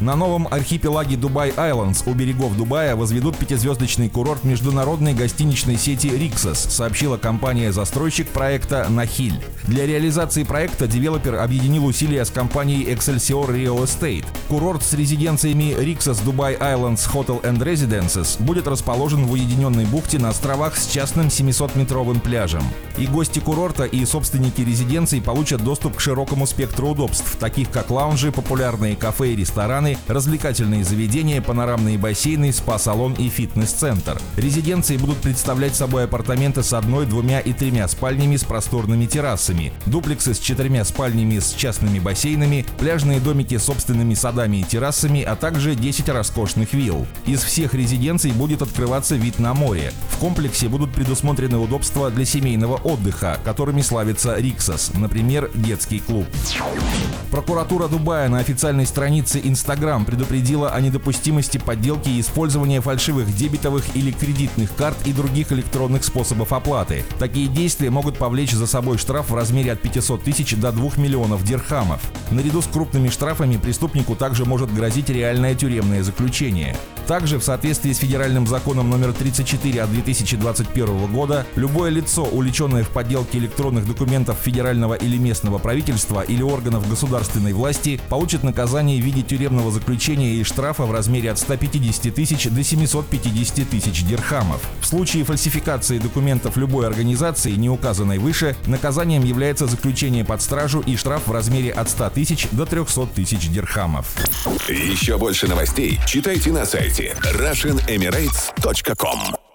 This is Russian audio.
На новом архипелаге Дубай Айлендс у берегов Дубая возведут пятизвездочный курорт международной гостиничной сети Риксос, сообщила компания-застройщик проекта Нахиль. Для реализации проекта девелопер объединил усилия с компанией Excelsior Real Estate. Курорт с резиденциями Rixos Dubai Islands Hotel and Residences будет расположен в уединенной бухте на островах с частным 700-метровым пляжем. И гости курорта и собственники резиденций получат доступ к широкому спектру удобств, таких как лаунжи, популярные кафе и рестораны, рестораны, развлекательные заведения, панорамные бассейны, спа-салон и фитнес-центр. Резиденции будут представлять собой апартаменты с одной, двумя и тремя спальнями с просторными террасами, дуплексы с четырьмя спальнями с частными бассейнами, пляжные домики с собственными садами и террасами, а также 10 роскошных вилл. Из всех резиденций будет открываться вид на море. В комплексе будут предусмотрены удобства для семейного отдыха, которыми славится Риксос, например, детский клуб. Прокуратура Дубая на официальной странице Instagram Инстаграм предупредила о недопустимости подделки и использования фальшивых дебетовых или кредитных карт и других электронных способов оплаты. Такие действия могут повлечь за собой штраф в размере от 500 тысяч до 2 миллионов дирхамов. Наряду с крупными штрафами преступнику также может грозить реальное тюремное заключение. Также в соответствии с федеральным законом номер 34 от 2021 года любое лицо, увлеченное в подделке электронных документов федерального или местного правительства или органов государственной власти, получит наказание в виде тюремного заключения и штрафа в размере от 150 тысяч до 750 тысяч дирхамов. В случае фальсификации документов любой организации, не указанной выше, наказанием является заключение под стражу и штраф в размере от 100 тысяч до 300 тысяч дирхамов. Еще больше новостей читайте на сайте RussianEmirates.com